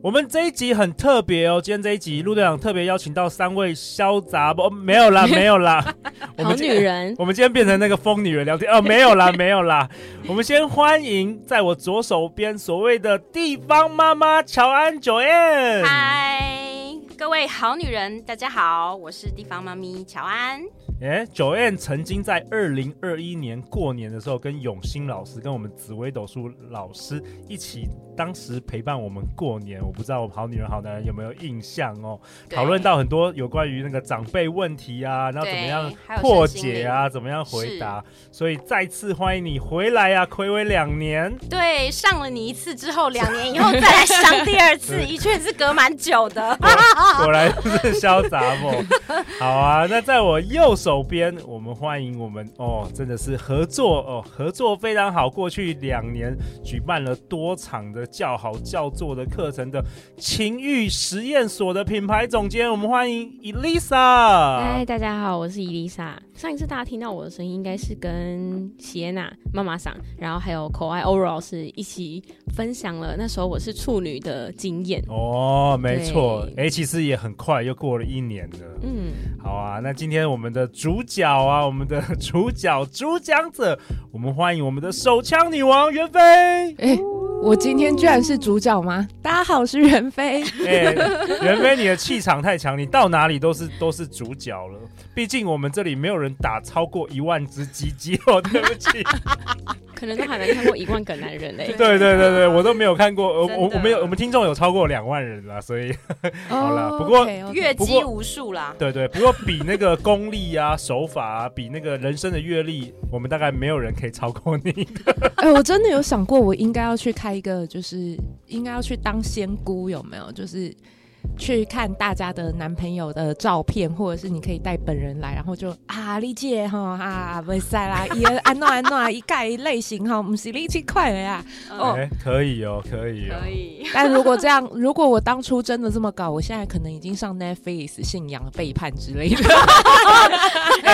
我们这一集很特别哦，今天这一集陆队长特别邀请到三位潇洒不，没有啦，没有啦，我们女人，我们今天变成那个疯女人聊天哦，没有啦，没有啦，我们先欢迎在我左手边所谓的地方妈妈乔安 Joanne，嗨，各位好女人，大家好，我是地方妈咪乔安。哎，Joanne 曾经在二零二一年过年的时候，跟永新老师、跟我们紫薇斗数老师一起，当时陪伴我们过年。我不知道我们好女人、好男人有没有印象哦？讨论到很多有关于那个长辈问题啊，然后怎么样破解啊，怎么样回答。所以再次欢迎你回来啊，睽违两年。对，上了你一次之后，两年以后再来上第二次，的确是隔蛮久的。果然 是潇洒不？好啊，那在我右手。边，我们欢迎我们哦，真的是合作哦，合作非常好。过去两年举办了多场的叫好叫座的课程的情欲实验所的品牌总监，我们欢迎 Elisa。嗨，大家好，我是 Elisa。上一次大家听到我的声音，应该是跟喜耶娜妈妈桑，然后还有可爱欧若老师一起分享了那时候我是处女的经验。哦，没错，哎对，其实也很快又过了一年了。嗯，好啊，那今天我们的。主角啊，我们的主角主讲者，我们欢迎我们的手枪女王袁飞。哎，我今天居然是主角吗？大家好，我是袁飞。哎，袁飞，你的气场太强，你到哪里都是都是主角了。毕竟我们这里没有人打超过一万只鸡鸡哦，对不起。可能都还没看过一万个男人嘞。对对对对，我都没有看过。我我我们有我们听众有超过两万人了，所以好了。不过阅机无数啦。对对，不过比那个功力啊、手法啊，比那个人生的阅历，我们大概没有人可以超过你。哎，我真的有想过，我应该要去开一个，就是应该要去当仙姑，有没有？就是。去看大家的男朋友的照片，或者是你可以带本人来，然后就啊理解哈啊不塞啦，一安诺安诺一概类型哈，不是力气快了呀。哦，可以哦，可以，可以。但如果这样，如果我当初真的这么搞，我现在可能已经上 Netflix 信仰背叛之类的，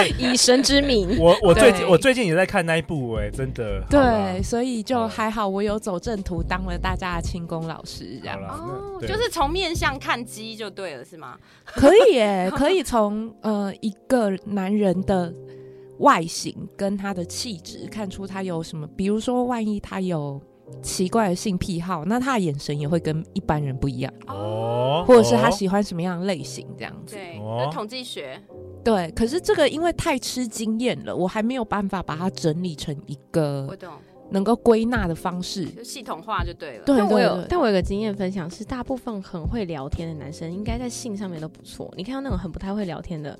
以神之名。我我最近我最近也在看那一部哎，真的。对，所以就还好，我有走正途，当了大家的轻功老师，这样。哦，就是从面相看。鸡就对了，是吗？可以耶，可以从呃一个男人的外形跟他的气质看出他有什么。比如说，万一他有奇怪的性癖好，那他的眼神也会跟一般人不一样哦。或者是他喜欢什么样的类型，这样子。对，有统计学。对，可是这个因为太吃经验了，我还没有办法把它整理成一个。我懂。能够归纳的方式，就系统化就对了。对，但我有，但我有个经验分享是，大部分很会聊天的男生，应该在性上面都不错。你看到那种很不太会聊天的，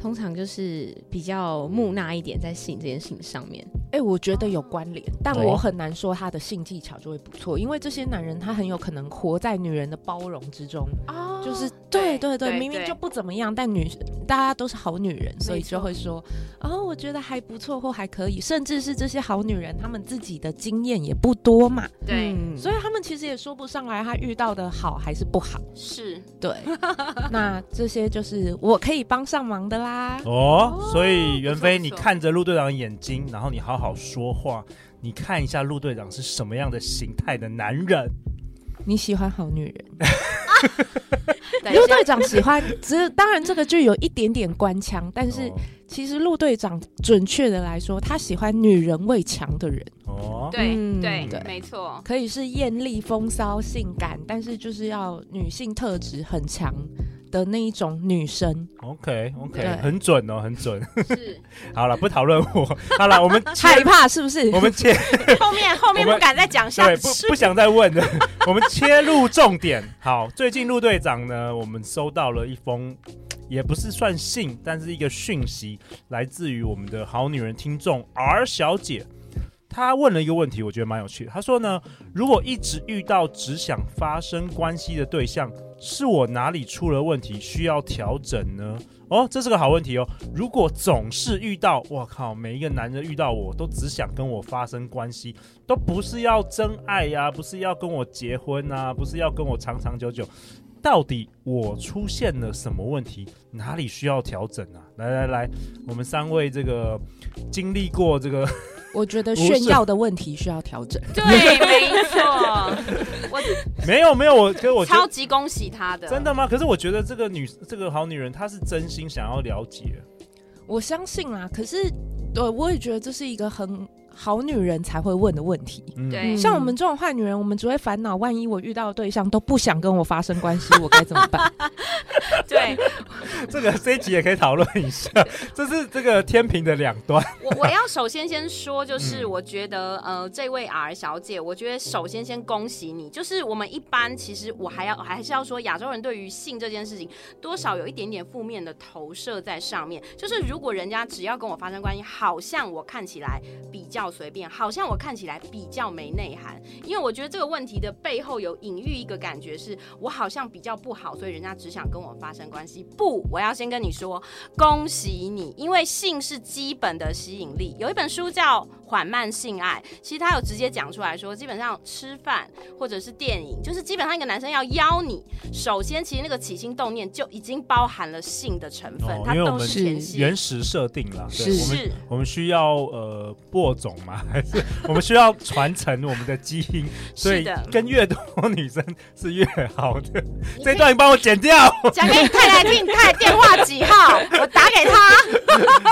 通常就是比较木讷一点，在性这件事情上面。哎、欸，我觉得有关联，但我很难说他的性技巧就会不错，因为这些男人他很有可能活在女人的包容之中，哦，就是对对对，明明就不怎么样，但女大家都是好女人，所以就会说，哦，我觉得还不错或还可以，甚至是这些好女人，她们自己的经验也不多嘛，对，所以他们其实也说不上来他遇到的好还是不好，是。对，那这些就是我可以帮上忙的啦。哦，所以袁飞，你看着陆队长的眼睛，然后你好。好说话，你看一下陆队长是什么样的形态的男人？你喜欢好女人？陆队长喜欢，只是当然这个就有一点点官腔，但是其实陆队长准确的来说，他喜欢女人味强的人。哦，对对对，没错，可以是艳丽、风骚、性感，但是就是要女性特质很强。的那一种女生，OK OK，很准哦，很准。是，好了，不讨论我。好了，我们害怕是不是？我们切 后面后面不敢再讲下去，不不想再问了。我们切入重点。好，最近陆队长呢，我们收到了一封，也不是算信，但是一个讯息，来自于我们的好女人听众 R 小姐。他问了一个问题，我觉得蛮有趣的。她说呢，如果一直遇到只想发生关系的对象，是我哪里出了问题需要调整呢？哦，这是个好问题哦。如果总是遇到，我靠，每一个男人遇到我都只想跟我发生关系，都不是要真爱呀、不是要跟我结婚啊，不是要跟我长长久久。到底我出现了什么问题？哪里需要调整啊？来来来，我们三位这个经历过这个，我觉得炫耀的问题需要调整。对，没错。我没有没有，我跟我超级恭喜他的。真的吗？可是我觉得这个女这个好女人，她是真心想要了解。我相信啦。可是，对，我也觉得这是一个很。好女人才会问的问题，对，像我们这种坏女人，我们只会烦恼，万一我遇到的对象都不想跟我发生关系，我该怎么办？对，这个这一集也可以讨论一下，这是这个天平的两端。我我要首先先说，就是我觉得，嗯、呃，这位 R 小姐，我觉得首先先恭喜你，就是我们一般其实我还要还是要说，亚洲人对于性这件事情，多少有一点点负面的投射在上面，就是如果人家只要跟我发生关系，好像我看起来比较。随便，好像我看起来比较没内涵，因为我觉得这个问题的背后有隐喻一个感觉，是我好像比较不好，所以人家只想跟我发生关系。不，我要先跟你说，恭喜你，因为性是基本的吸引力。有一本书叫《缓慢性爱》，其实他有直接讲出来说，基本上吃饭或者是电影，就是基本上一个男生要邀你，首先其实那个起心动念就已经包含了性的成分，哦、它都是原始设定了，是是，我们我们需要呃播种。嘛？还是我们需要传承我们的基因？所以跟越多女生是越好的。这段你帮我剪掉。讲给你太太听，太太电话几号？我打给他。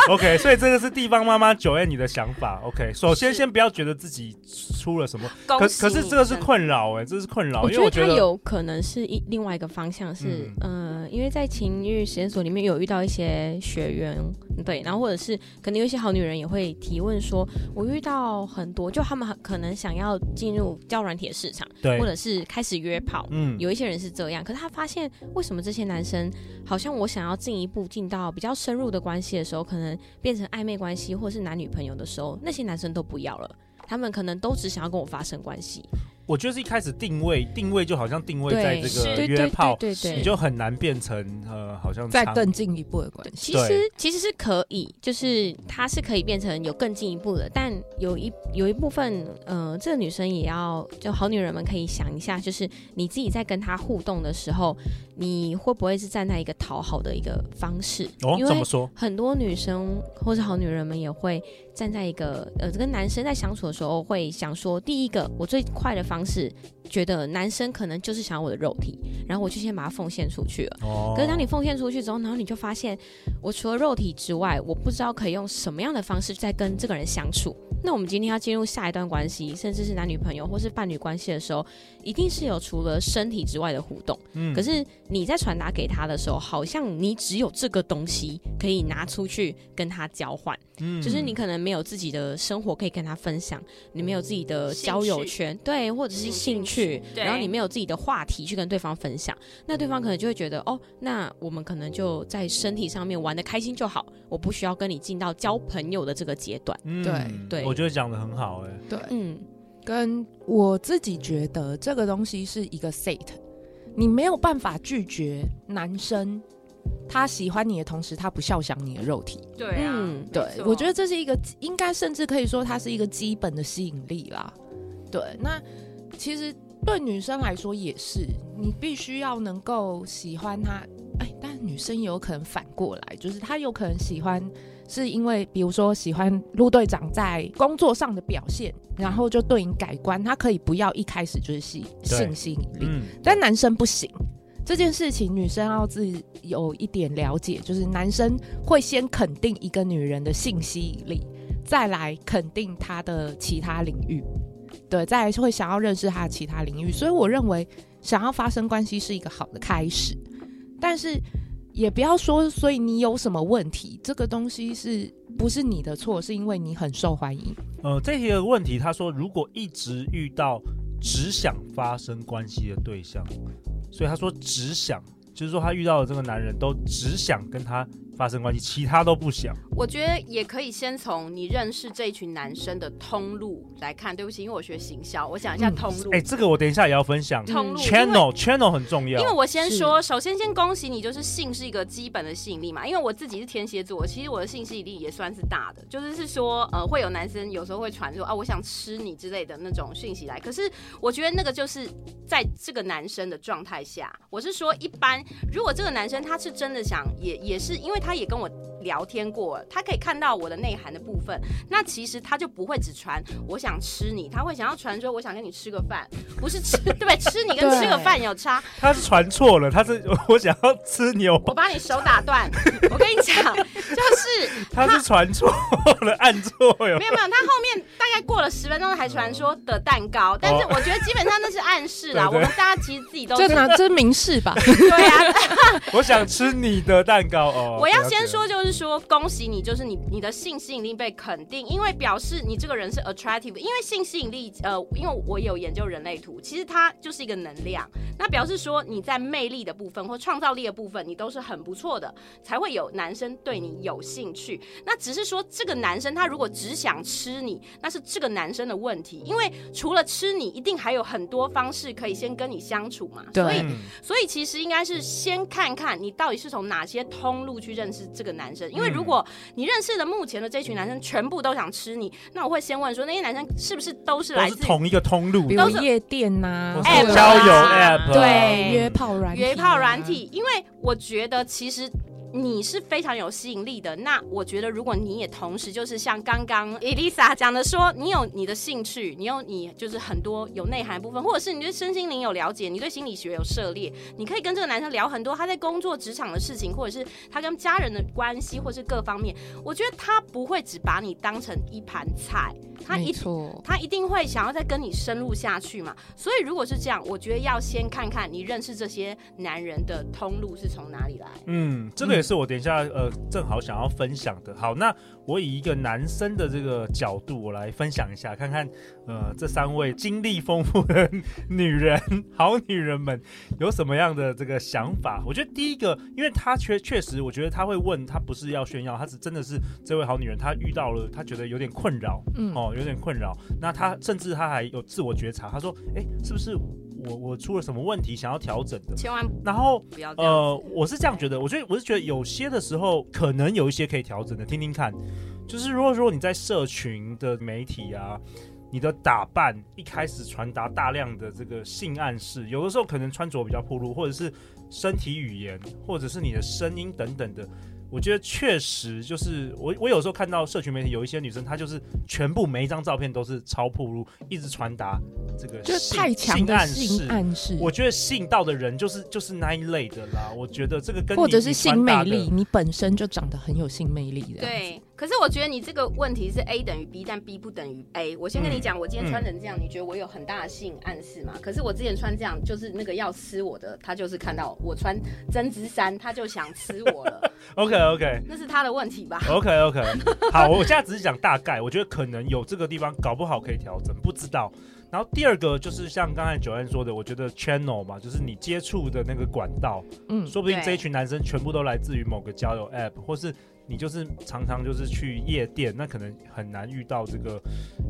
OK，所以这个是地方妈妈 Joanne 你的想法。OK，首先先不要觉得自己出了什么，可可是这个是困扰哎、欸，这是困扰。因为我觉得有可能是一另外一个方向是，嗯、呃，因为在情欲实验所里面有遇到一些学员，对，然后或者是可能有一些好女人也会提问说，我遇到很多，就他们可能想要进入交软体市场，对，或者是开始约炮，嗯，有一些人是这样。可是他发现，为什么这些男生好像我想要进一步进到比较深入的关系的时候，可能变成暧昧关系或是男女朋友的时候，那些男生都不要了，他们可能都只想要跟我发生关系。我觉得是一开始定位，定位就好像定位在这个约炮，对对，你就很难变成呃，好像再更进一步的关系。其实其实是可以，就是它是可以变成有更进一步的，但有一有一部分，呃，这个女生也要，就好女人们可以想一下，就是你自己在跟她互动的时候，你会不会是站在一个讨好的一个方式？哦，怎么说？很多女生或是好女人们也会站在一个呃，这个男生在相处的时候会想说，第一个我最快的方。方式觉得男生可能就是想要我的肉体，然后我就先把它奉献出去了。哦。可是当你奉献出去之后，然后你就发现，我除了肉体之外，我不知道可以用什么样的方式在跟这个人相处。那我们今天要进入下一段关系，甚至是男女朋友或是伴侣关系的时候，一定是有除了身体之外的互动。嗯。可是你在传达给他的时候，好像你只有这个东西可以拿出去跟他交换。嗯。就是你可能没有自己的生活可以跟他分享，你没有自己的交友圈，对，或者是兴趣，然后你没有自己的话题去跟对方分享，那对方可能就会觉得，哦，那我们可能就在身体上面玩的开心就好，我不需要跟你进到交朋友的这个阶段。嗯。对。对。我觉得讲的很好，欸，哎，对，嗯，跟我自己觉得这个东西是一个 set，你没有办法拒绝男生，他喜欢你的同时，他不笑想你的肉体，对啊，嗯，对，我觉得这是一个应该甚至可以说它是一个基本的吸引力啦，对，那其实对女生来说也是，你必须要能够喜欢他，哎，但女生也有可能反过来，就是她有可能喜欢。是因为，比如说喜欢陆队长在工作上的表现，然后就对你改观。她可以不要一开始就是吸性吸引力，嗯，但男生不行。这件事情女生要自己有一点了解，就是男生会先肯定一个女人的性吸引力，再来肯定她的其他领域，对，再来会想要认识他的其他领域。所以我认为，想要发生关系是一个好的开始，但是。也不要说，所以你有什么问题？这个东西是不是你的错？是因为你很受欢迎。呃，这些问题，他说如果一直遇到只想发生关系的对象，所以他说只想就是说他遇到的这个男人都只想跟他发生关系，其他都不想。我觉得也可以先从你认识这一群男生的通路来看。对不起，因为我学行销，我讲一下通路。哎、嗯，这个我等一下也要分享。通路 channel channel 很重要。因为我先说，首先先恭喜你，就是性是一个基本的吸引力嘛。因为我自己是天蝎座，其实我的性吸引力也算是大的。就是是说，呃，会有男生有时候会传说啊，我想吃你之类的那种讯息来。可是我觉得那个就是在这个男生的状态下，我是说一般，如果这个男生他是真的想，也也是因为他他也跟我。聊天过，他可以看到我的内涵的部分，那其实他就不会只传我想吃你，他会想要传说我想跟你吃个饭，不是吃对不对？吃你跟吃个饭有差。他是传错了，他是我想要吃牛，我把你手打断。我跟你讲，就是他，他是传错了，按错了，没有没有，他后面大概过了十分钟还传说的蛋糕，但是我觉得基本上那是暗示啦。我们大家其实自己都是这哪这明示吧？对呀、啊，我想吃你的蛋糕哦。我要先说就是。是说恭喜你，就是你你的性吸引力被肯定，因为表示你这个人是 attractive。因为性吸引力，呃，因为我有研究人类图，其实它就是一个能量。那表示说你在魅力的部分或创造力的部分，你都是很不错的，才会有男生对你有兴趣。那只是说这个男生他如果只想吃你，那是这个男生的问题。因为除了吃你，一定还有很多方式可以先跟你相处嘛。对。所以所以其实应该是先看看你到底是从哪些通路去认识这个男生。因为如果你认识的目前的这群男生全部都想吃你，那我会先问说，那些男生是不是都是来自同一个通路，都是夜店呐、啊、交友 App，对，约炮软约炮软体。因为我觉得其实。你是非常有吸引力的，那我觉得如果你也同时就是像刚刚 Elisa 讲的说，你有你的兴趣，你有你就是很多有内涵的部分，或者是你对身心灵有了解，你对心理学有涉猎，你可以跟这个男生聊很多他在工作职场的事情，或者是他跟家人的关系，或是各方面，我觉得他不会只把你当成一盘菜，他一他一定会想要再跟你深入下去嘛。所以如果是这样，我觉得要先看看你认识这些男人的通路是从哪里来。嗯，这个。也是我等一下呃正好想要分享的。好，那我以一个男生的这个角度，我来分享一下，看看呃这三位经历丰富的女人，好女人们有什么样的这个想法。我觉得第一个，因为她确确实，我觉得她会问，她不是要炫耀，她是真的是这位好女人，她遇到了，她觉得有点困扰，嗯，哦，有点困扰。那她甚至她还有自我觉察，她说，哎，是不是？我我出了什么问题，想要调整的，千万然后不要呃，我是这样觉得，我觉得我是觉得有些的时候可能有一些可以调整的，听听看。就是如果说你在社群的媒体啊，你的打扮一开始传达大量的这个性暗示，有的时候可能穿着比较暴露，或者是身体语言，或者是你的声音等等的。我觉得确实就是我，我有时候看到社群媒体有一些女生，她就是全部每一张照片都是超铺路，一直传达这个就是太强的性暗示。我觉得吸引到的人就是就是那一类的啦。我觉得这个跟或者是性魅力，你本身就长得很有性魅力的。对。可是我觉得你这个问题是 A 等于 B，但 B 不等于 A。我先跟你讲，我今天穿成这样，嗯，你觉得我有很大的性暗示吗？可是我之前穿这样，就是那个要吃我的，他就是看到我穿针织衫，他就想吃我了。OK OK，那是他的问题吧？OK OK，好，我现在只是讲大概，我觉得可能有这个地方，搞不好可以调整，不知道。然后第二个就是像刚才 Joanne 说的，我觉得 channel 嘛，就是你接触的那个管道，嗯，说不定这一群男生全部都来自于某个交友 App，或是。你就是常常就是去夜店，那可能很难遇到这个，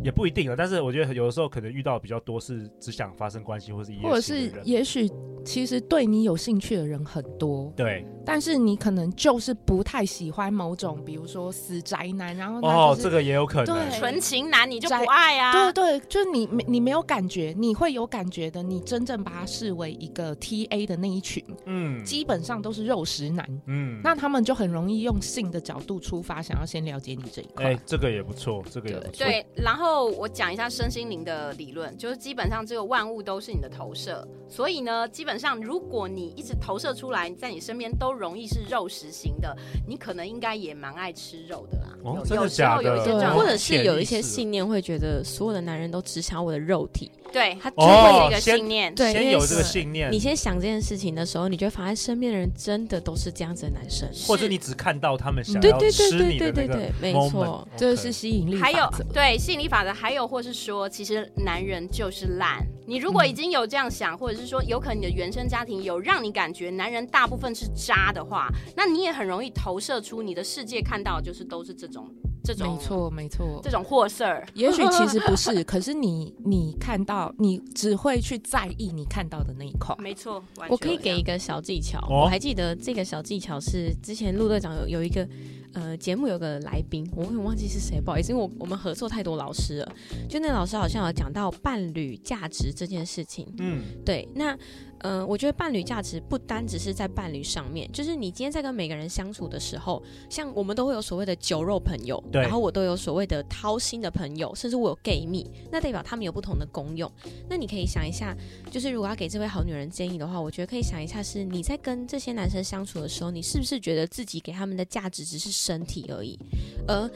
也不一定了。但是我觉得有的时候可能遇到比较多是只想发生关系，或是或者是也许其实对你有兴趣的人很多，对。但是你可能就是不太喜欢某种，比如说死宅男，然后哦，这个也有可能，对，纯情男你就不爱啊？对对，就是你没你没有感觉，你会有感觉的。你真正把它视为一个 TA 的那一群，嗯，基本上都是肉食男，嗯，那他们就很容易用性的。角度出发，想要先了解你这一块，哎、欸，这个也不错，这个也不错。对，然后我讲一下身心灵的理论，就是基本上这个万物都是你的投射，所以呢，基本上如果你一直投射出来，在你身边都容易是肉食型的，你可能应该也蛮爱吃肉的啦。哦，真的假的？或者是有一些信念会觉得所有的男人都只想我的肉肉体。对，他就会有一个信念，对，先有这个信念。你先想这件事情的时候，你就会发现身边的人真的都是这样子的男生，或者你只看到他们想要吃你的那个 moment，没错，这是吸引力法则。还有对吸引力法则，还有或是说，其实男人就是烂。你如果已经有这样想，或者是说，有可能你的原生家庭有让你感觉男人大部分是渣的话，那你也很容易投射出你的世界看到的就是都是这种。这种没错，没错，这种货色儿，也许其实不是，可是你你看到，你只会去在意你看到的那一块。没错，我可以给一个小技巧，哦、我还记得这个小技巧是之前陆队长有有一个呃节目有个来宾，我很忘记是谁，不好意思，因为我我们合作太多老师了，就那老师好像有讲到伴侣价值这件事情。嗯，对，那。嗯、呃，我觉得伴侣价值不单只是在伴侣上面，就是你今天在跟每个人相处的时候，像我们都会有所谓的酒肉朋友，对，然后我都有所谓的掏心的朋友，甚至我有 gay 蜜，那代表他们有不同的功用。那你可以想一下，就是如果要给这位好女人建议的话，我觉得可以想一下，是你在跟这些男生相处的时候，你是不是觉得自己给他们的价值只是身体而已，而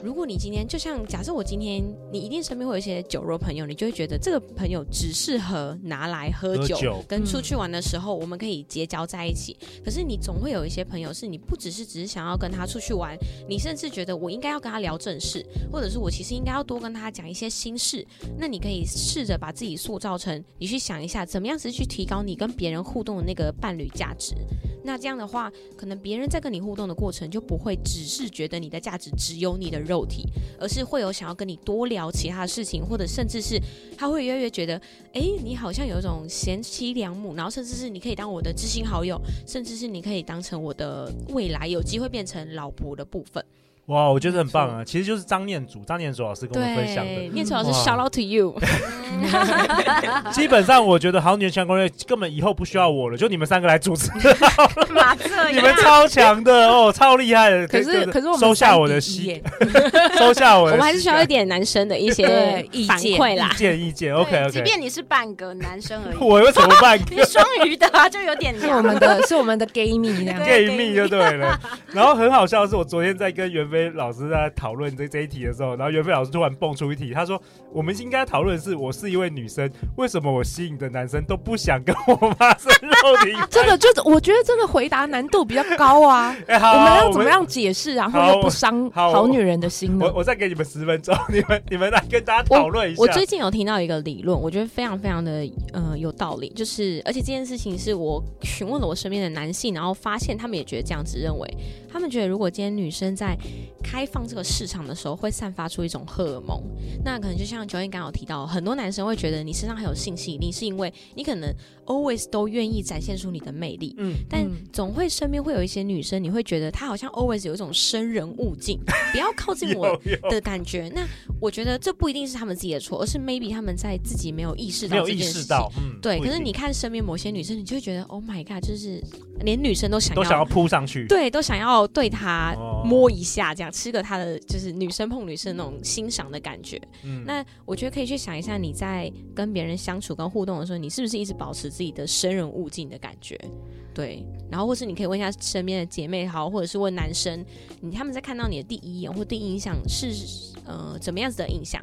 如果你今天就像假设我今天你一定身边会有一些酒肉朋友，你就会觉得这个朋友只适合拿来喝酒，喝酒跟出去玩的时候我们可以结交在一起。嗯、可是你总会有一些朋友是你不只是只是想要跟他出去玩，你甚至觉得我应该要跟他聊正事，或者是我其实应该要多跟他讲一些心事。那你可以试着把自己塑造成，你去想一下怎么样子去提高你跟别人互动的那个伴侣价值。那这样的话，可能别人在跟你互动的过程就不会只是觉得你的价值只有你的肉体，而是会有想要跟你多聊其他的事情，或者甚至是他会越来越觉得，哎、你好像有一种贤妻良母，然后甚至是你可以当我的知心好友，甚至是你可以当成我的未来有机会变成老婆的部分。哇，我觉得很棒啊！其实就是张念祖，张念祖老师跟我们分享的。念祖老师，shout out to you。基本上，我觉得好女人相攻略根本以后不需要我了，就你们三个来主持。你们超强的哦，超厉害的。可是，可是我们收下我的心，收下我。我们还是需要一点男生的一些反馈啦，意见意见。OK OK。即便你是半个男生而已，我有什么半个？你双鱼的啊，就有点。是我们的，是我们的 gay 蜜 gay 蜜就对了。然后很好笑的是，我昨天在跟袁飞。老师在讨论这这一题的时候，然后袁飞老师突然蹦出一题，他说：“我们应该讨论的是，我是一位女生，为什么我吸引的男生都不想跟我发生肉体？” 这个就是我觉得这个回答难度比较高啊。欸、好，我们要怎么样解释，然后又不伤好女人的心呢？我我再给你们十分钟，你们你们来跟大家讨论一下。我最近有听到一个理论，我觉得非常非常的呃有道理，就是而且这件事情是我询问了我身边的男性，然后发现他们也觉得这样子认为，他们觉得如果今天女生在开放这个市场的时候，会散发出一种荷尔蒙。那可能就像九燕刚刚有提到，很多男生会觉得你身上很有性吸引力，是因为你可能 always 都愿意展现出你的魅力。嗯，但总会身边会有一些女生，你会觉得她好像 always 有一种生人勿近，不要靠近我的感觉。那我觉得这不一定是他们自己的错，而是 maybe 他们在自己没有意识到这件事情。嗯，对。可是你看身边某些女生，你就会觉得 Oh my God，就是连女生都想要都想要扑上去，对，都想要对她摸一下，这样吃个她的。就是女生碰女生那种欣赏的感觉。嗯，那我觉得可以去想一下，你在跟别人相处跟互动的时候，你是不是一直保持自己的生人勿近的感觉？对，然后或是你可以问一下身边的姐妹好，或者是问男生，你他们在看到你的第一眼或第一印象是呃怎么样子的印象？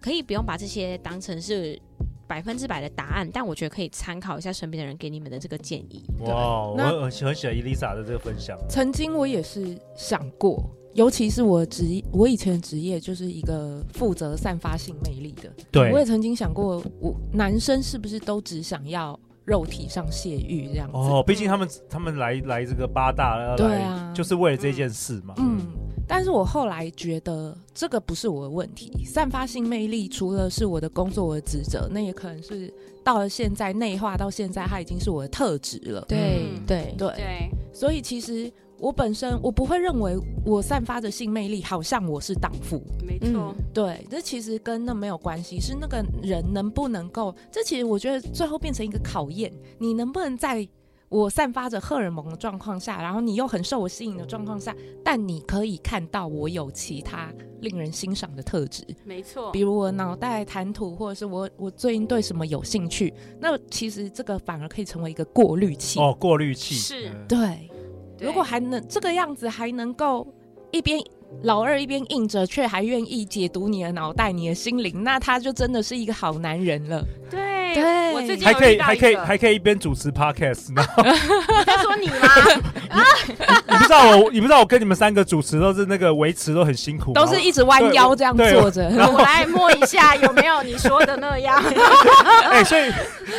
可以不用把这些当成是百分之百的答案，但我觉得可以参考一下身边的人给你们的这个建议。哇，我很喜欢伊丽莎的这个分享。曾经我也是想过。尤其是我职，我以前的职业就是一个负责散发性魅力的。对，我也曾经想过，我男生是不是都只想要肉体上泄欲这样子？哦，毕竟他们他们来来这个八大，对啊，就是为了这件事嘛。嗯，嗯，但是我后来觉得这个不是我的问题。散发性魅力除了是我的工作，我的职责，那也可能是到了现在内化到现在，它已经是我的特质了。对对对对，所以其实。我本身我不会认为我散发着性魅力，好像我是荡妇。没错、嗯，对，这其实跟那没有关系，是那个人能不能够。这其实我觉得最后变成一个考验，你能不能在我散发着荷尔蒙的状况下，然后你又很受我吸引的状况下，但你可以看到我有其他令人欣赏的特质。没错，比如我脑袋谈吐，或者是我我最近对什么有兴趣，那其实这个反而可以成为一个过滤器。哦，过滤器是，对。如果还能这个样子，还能够一边老二一边硬着，却还愿意解读你的脑袋、你的心灵，那他就真的是一个好男人了。对。对，还可以，还可以，还可以一边主持 podcast，然后 你在说你吗？啊，你不知道我，你不知道我跟你们三个主持都是那个维持都很辛苦，都是一直弯腰这样坐着。我来摸一下有没有你说的那样。哎、欸，所以，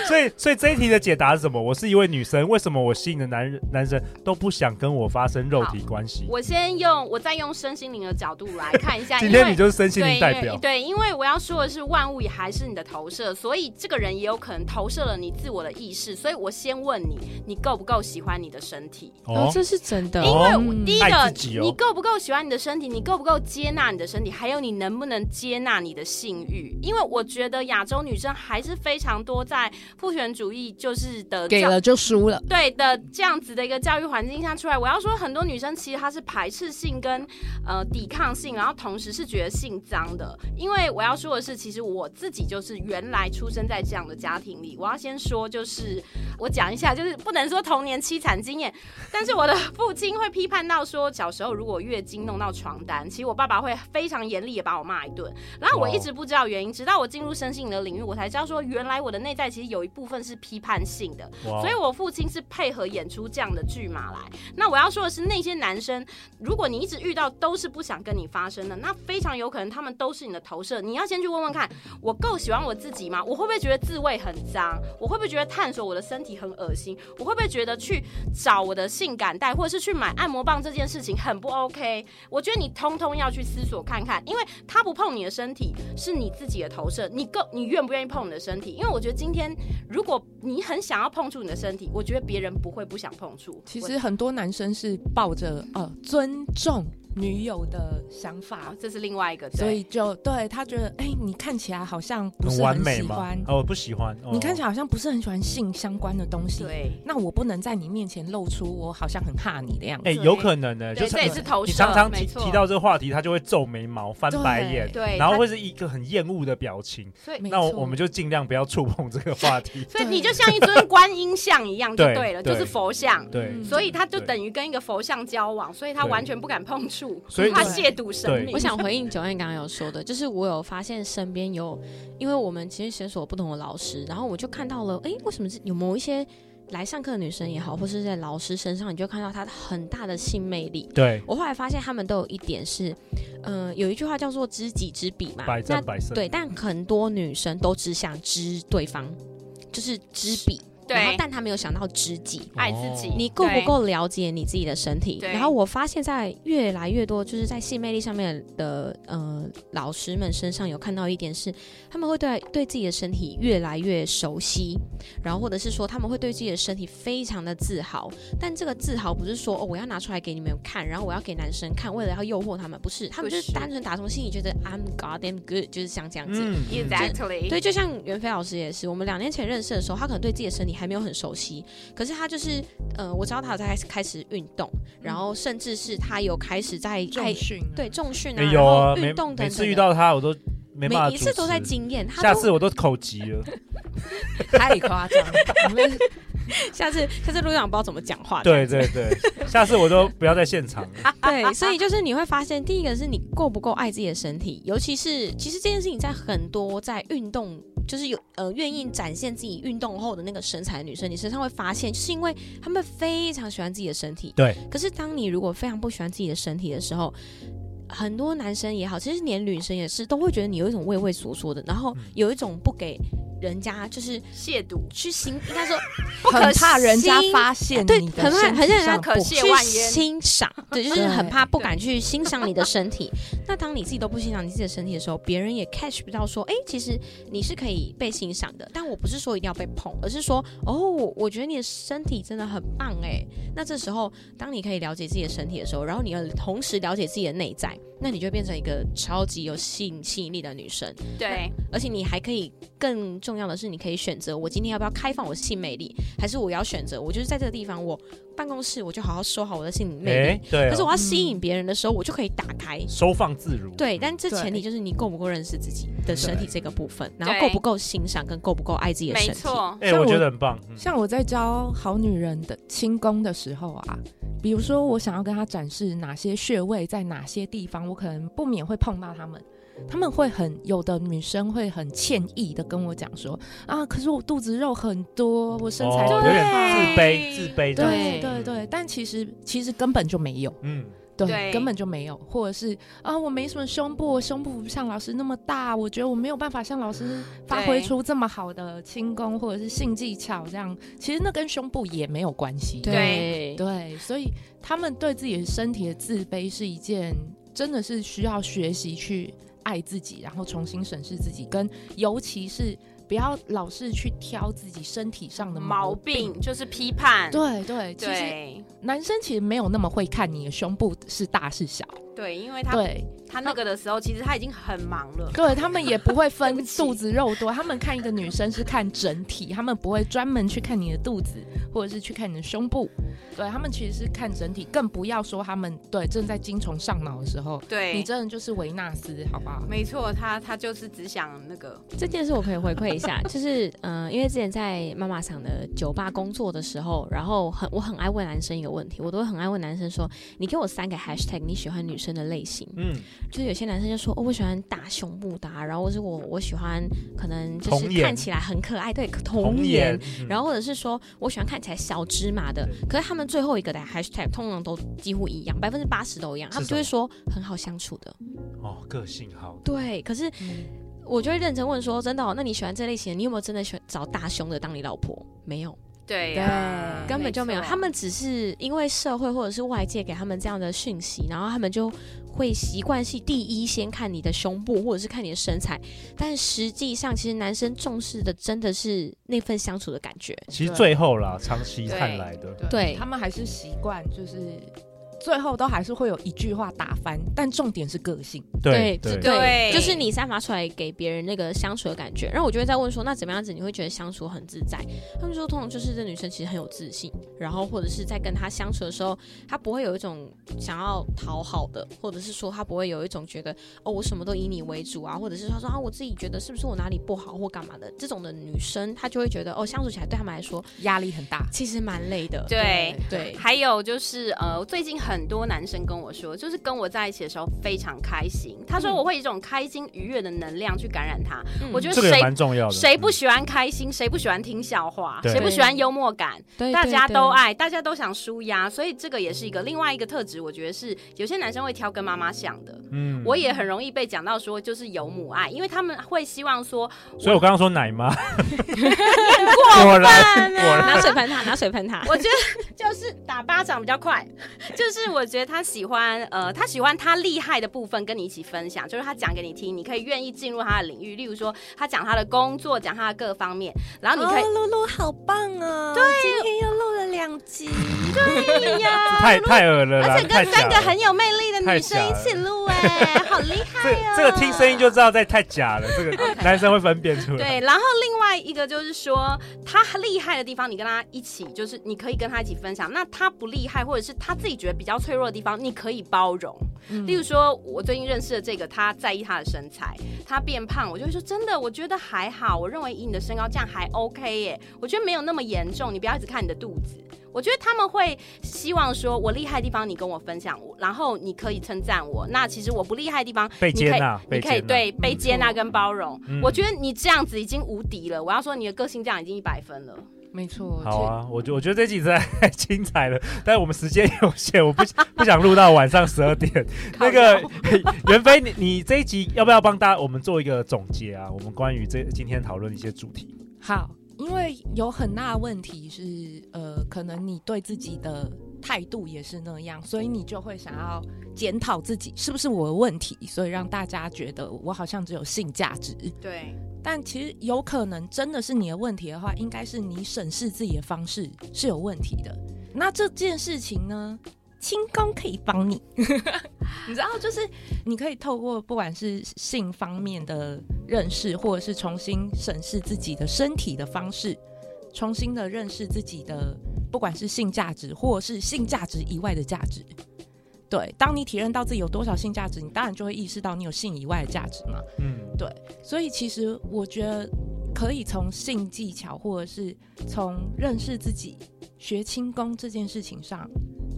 所以，所以这一题的解答是什么？我是一位女生，为什么我吸引的男人男生都不想跟我发生肉体关系？我先用，我再用身心灵的角度来看一下。今天你就是身心灵代表对，对，因为我要说的是，万物也还是你的投射，所以这个人也。也有可能投射了你自我的意识，所以我先问你，你够不够喜欢你的身体？哦，这是真的。因为第一个，哦、你够不够喜欢你的身体？你够不够接纳你的身体？还有你能不能接纳你的性欲？因为我觉得亚洲女生还是非常多在父权主义就是的给了就输了，对的这样子的一个教育环境下出来。我要说，很多女生其实她是排斥性跟呃抵抗性，然后同时是觉得性脏的。因为我要说的是，其实我自己就是原来出生在这样的。家庭里，我要先说，就是我讲一下，就是不能说童年凄惨经验，但是我的父亲会批判到说，小时候如果月经弄到床单，其实我爸爸会非常严厉的把我骂一顿。然后我一直不知道原因，直到我进入身心灵的领域，我才知道说，原来我的内在其实有一部分是批判性的，所以我父亲是配合演出这样的剧码来。那我要说的是，那些男生，如果你一直遇到都是不想跟你发生的，那非常有可能他们都是你的投射。你要先去问问看，我够喜欢我自己吗？我会不会觉得自慰很脏，我会不会觉得探索我的身体很恶心？我会不会觉得去找我的性感带，或者是去买按摩棒这件事情很不 OK？我觉得你通通要去思索看看，因为他不碰你的身体是你自己的投射，你够你愿不愿意碰你的身体？因为我觉得今天如果你很想要碰触你的身体，我觉得别人不会不想碰触。其实很多男生是抱着呃尊重。女友的想法，这是另外一个，所以就对他觉得，哎、欸，你看起来好像不是很喜欢，哦，不喜欢，你看起来好像不是很喜欢性相关的东西，对，那我不能在你面前露出我好像很怕你的样子，哎、欸，有可能呢，就是这也是投射，你常常提提到这个话题，他就会皱眉毛、翻白眼，对，然后会是一个很厌恶的表情，所以那我我们就尽量不要触碰这个话题，所以 你就像一尊观音像一样就对了，就是佛像，对，所以他就等于跟一个佛像交往，所以他完全不敢碰触，所以他亵渎生命。我想回应 Joanne 刚刚有说的，就是我有发现身边有，因为我们其实诊所不同的老师，然后我就看到了，哎、欸，为什么是有某一些来上课的女生也好，或是在老师身上，你就看到她很大的性魅力。对，我后来发现他们都有一点是，嗯、呃，有一句话叫做知己知彼嘛，百战百胜。对，但很多女生都只想知对方，就是知彼。对，但他没有想到知己，爱自己。你够不够了解你自己的身体？然后我发现，在越来越多就是在性魅力上面的呃老师们身上有看到一点是，他们会对对自己的身体越来越熟悉，然后或者是说他们会对自己的身体非常的自豪。但这个自豪不是说哦我要拿出来给你们看，然后我要给男生看，为了要诱惑他们，不是，他们就是单纯打从心里觉得 I'm goddamn good，就是像这样子。嗯，Exactly。对，就像袁飞老师也是，我们两年前认识的时候，他可能对自己的身体还没有很熟悉，可是他就是，呃，我知道他有在开始运动，然后甚至是他有开始在重训，对重训啊，没有啊，运动等等。每次遇到他，我都没办法，每一次都在经验，下次我都口急了，太夸张了。下次下次路上不知道怎么讲话，对对对，下次我都不要在现场了。对，所以就是你会发现，第一个是你够不够爱自己的身体，尤其是其实这件事情在很多在运动。就是有呃愿意展现自己运动后的那个身材的女生，你身上会发现，就是因为她们非常喜欢自己的身体。对。可是当你如果非常不喜欢自己的身体的时候，很多男生也好，其实连女生也是，都会觉得你有一种畏畏缩缩的，然后有一种不给。人家就是亵渎，去欣，应该说 不可怕人家发现，对，很怕，很让人家可亵玩焉，欣赏，对，就是很怕不敢去欣赏你的身体。那当你自己都不欣赏你自己的身体的时候，别人也 catch 不到说，哎、欸，其实你是可以被欣赏的。但我不是说一定要被捧，而是说，哦，我觉得你的身体真的很棒，哎。那这时候，当你可以了解自己的身体的时候，然后你要同时了解自己的内在。那你就变成一个超级有性吸引力的女生，对，而且你还可以更重重要的是，你可以选择我今天要不要开放我的性魅力，还是我要选择我就是在这个地方，我办公室我就好好收好我的性魅力。欸、对、哦。可是我要吸引别人的时候，我就可以打开，收放自如。对，但这前提就是你够不够认识自己的身体这个部分，然后够不够欣赏，跟够不够爱自己的身体。没错。哎、欸，我觉得很棒。像我在教好女人的轻功的时候啊，比如说我想要跟她展示哪些穴位在哪些地方，我可能不免会碰到她们。他们会很有的女生会很歉意的跟我讲说啊，可是我肚子肉很多，我身材、哦、有点自卑，自卑。对对对对，但其实其实根本就没有，嗯，对，对根本就没有，或者是啊，我没什么胸部，我胸部不像老师那么大，我觉得我没有办法像老师发挥出这么好的轻功或者是性技巧，这样其实那跟胸部也没有关系。对对，所以他们对自己的身体的自卑是一件真的是需要学习去。爱自己，然后重新审视自己，跟尤其是不要老是去挑自己身体上的毛病，毛病就是批判。对对，对其实男生其实没有那么会看你的胸部是大是小。对，因为他对他那个的时候，其实他已经很忙了。对，他们也不会分 肚子肉多，他们看一个女生是看整体，他们不会专门去看你的肚子，或者是去看你的胸部。对，他们其实是看整体，更不要说他们对正在精虫上脑的时候，对你真的就是维纳斯，好不好？没错，他他就是只想那个。这件事我可以回馈一下，就是嗯、呃，因为之前在妈妈厂的酒吧工作的时候，然后很我很爱问男生一个问题，我都会很爱问男生说：“你给我三个 hashtag，你喜欢女生的类型。”嗯，就是有些男生就说：“哦，我喜欢大胸部的、啊，然后或是我我喜欢可能就是看起来很可爱，对，童颜，然后或者是说我喜欢看起来小芝麻的。”可是他们最后一个的 hashtag 通常都几乎一样，百分之八十都一样，他们就会说很好相处的。哦，个性好。对，可是我就会认真问说：“真的、哦？那你喜欢这类型的？你有没有真的喜欢找大胸的当你老婆？没有。”对，啊、根本就没有。他们只是因为社会或者是外界给他们这样的讯息，然后他们就会习惯性第一先看你的胸部或者是看你的身材，但实际上其实男生重视的真的是那份相处的感觉。其实最后啦，长期看来的，对，对他们还是习惯就是。最后都还是会有一句话打翻，但重点是个性。对对对，就是你散发出来给别人那个相处的感觉。然后我就会在问说，那怎么样子你会觉得相处很自在？他们说，通常就是这女生其实很有自信，然后或者是在跟她相处的时候，她不会有一种想要讨好的，或者是说她不会有一种觉得哦，我什么都以你为主啊，或者是她说啊，我自己觉得是不是我哪里不好或干嘛的这种的女生，她就会觉得哦，相处起来对他们来说压力很大，其实蛮累的。对对，对，还有就是呃，最近很。很多男生跟我说，就是跟我在一起的时候非常开心。他说我会以一种开心愉悦的能量去感染他。嗯、我觉得谁蛮重要的，谁不喜欢开心？谁不喜欢听笑话？谁不喜欢幽默感？大家都爱，大家都想舒压，所以这个也是一个另外一个特质。我觉得是有些男生会挑跟妈妈像的。嗯，我也很容易被讲到说就是有母爱，因为他们会希望说。所以我刚刚说奶妈，过分啊！拿水喷他，拿水喷他。我觉得就是打巴掌比较快，就是。我觉得他喜欢，呃，他喜欢他厉害的部分跟你一起分享，就是他讲给你听，你可以愿意进入他的领域。例如说，他讲他的工作，讲他的各方面，然后你可以。露露好棒啊！对，今天又录了两集。对呀，太太恶了，而且跟三个很有魅力的女生一起录，哎，好厉害哦！这个听声音就知道在太假了，这个 男生会分辨出来。对，然后另外一个就是说，他厉害的地方，你跟他一起，就是你可以跟他一起分享。那他不厉害，或者是他自己觉得比较脆弱的地方，你可以包容。嗯、例如说，我最近认识的这个，他在意他的身材，他变胖，我就会说真的，我觉得还好。我认为以你的身高这样还 OK 耶，我觉得没有那么严重。你不要一直看你的肚子。我觉得他们会希望说，我厉害的地方你跟我分享，然后你可以称赞我。那其实我不厉害的地方，被接纳，你可以对被接纳跟包容。嗯、我觉得你这样子已经无敌了。我要说你的个性这样已经一百分了。没错。好啊，我觉我觉得这集实在 太精彩了，但是我们时间有限，我不不想录到晚上十二点。那个袁飞，你你这一集要不要帮大家我们做一个总结啊？我们关于这今天讨论一些主题。好。因为有很大的问题是，呃，可能你对自己的态度也是那样，所以你就会想要检讨自己是不是我的问题，所以让大家觉得我好像只有性价值。对，但其实有可能真的是你的问题的话，应该是你审视自己的方式是有问题的。那这件事情呢，轻功可以帮你。你知道，就是你可以透过不管是性方面的认识，或者是重新审视自己的身体的方式，重新的认识自己的，不管是性价值，或者是性价值以外的价值。对，当你体认到自己有多少性价值，你当然就会意识到你有性以外的价值嘛。嗯，对。所以其实我觉得可以从性技巧，或者是从认识自己、学轻功这件事情上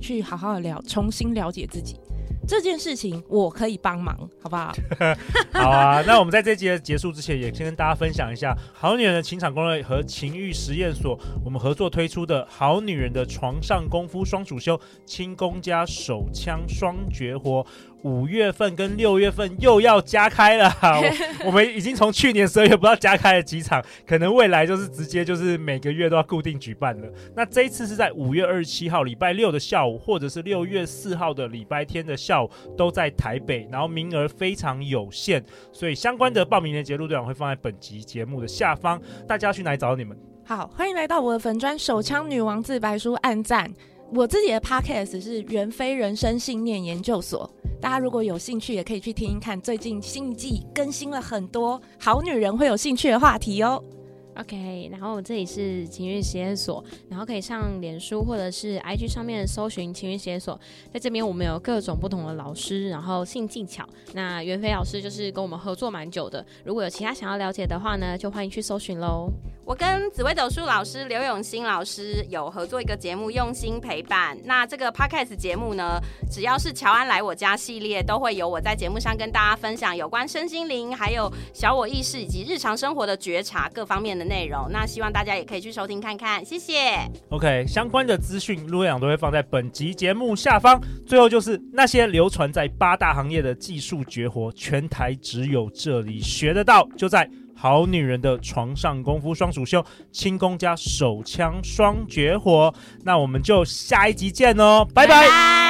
去好好的了，重新了解自己。这件事情我可以帮忙，好不好？好啊，那我们在这节结束之前，也先跟大家分享一下《好女人的情场攻略》和情欲实验所我们合作推出的《好女人的床上功夫双主修》，轻功加手枪双绝活。五月份跟六月份又要加开了，我，我们已经从去年十二月不知道加开了几场，可能未来就是直接就是每个月都要固定举办了。那这一次是在五月二十七号礼拜六的下午，或者是六月四号的礼拜天的下午，都在台北，然后名额非常有限，所以相关的报名链接路段会放在本集节目的下方，大家去哪里找你们？好，欢迎来到我的粉砖手枪女王自白书暗赞。我自己的 podcast 是袁飞人生信念研究所，大家如果有兴趣，也可以去听听看。最近新一季更新了很多好女人会有兴趣的话题哦。OK，然后这里是情欲实验所，然后可以上脸书或者是 IG 上面搜寻情欲实验所，在这边我们有各种不同的老师，然后性技巧。那袁飞老师就是跟我们合作蛮久的，如果有其他想要了解的话呢，就欢迎去搜寻喽。我跟紫薇斗数老师刘永新老师有合作一个节目，用心陪伴。那这个 podcast 节目呢，只要是乔安来我家系列，都会有我在节目上跟大家分享有关身心灵、还有小我意识以及日常生活的觉察各方面的内容。那希望大家也可以去收听看看，谢谢。OK，相关的资讯陆阳都会放在本集节目下方。最后就是那些流传在八大行业的技术绝活，全台只有这里学得到，就在。好女人的床上功夫双主修，轻功加手枪双绝活，那我们就下一集见哦，拜拜。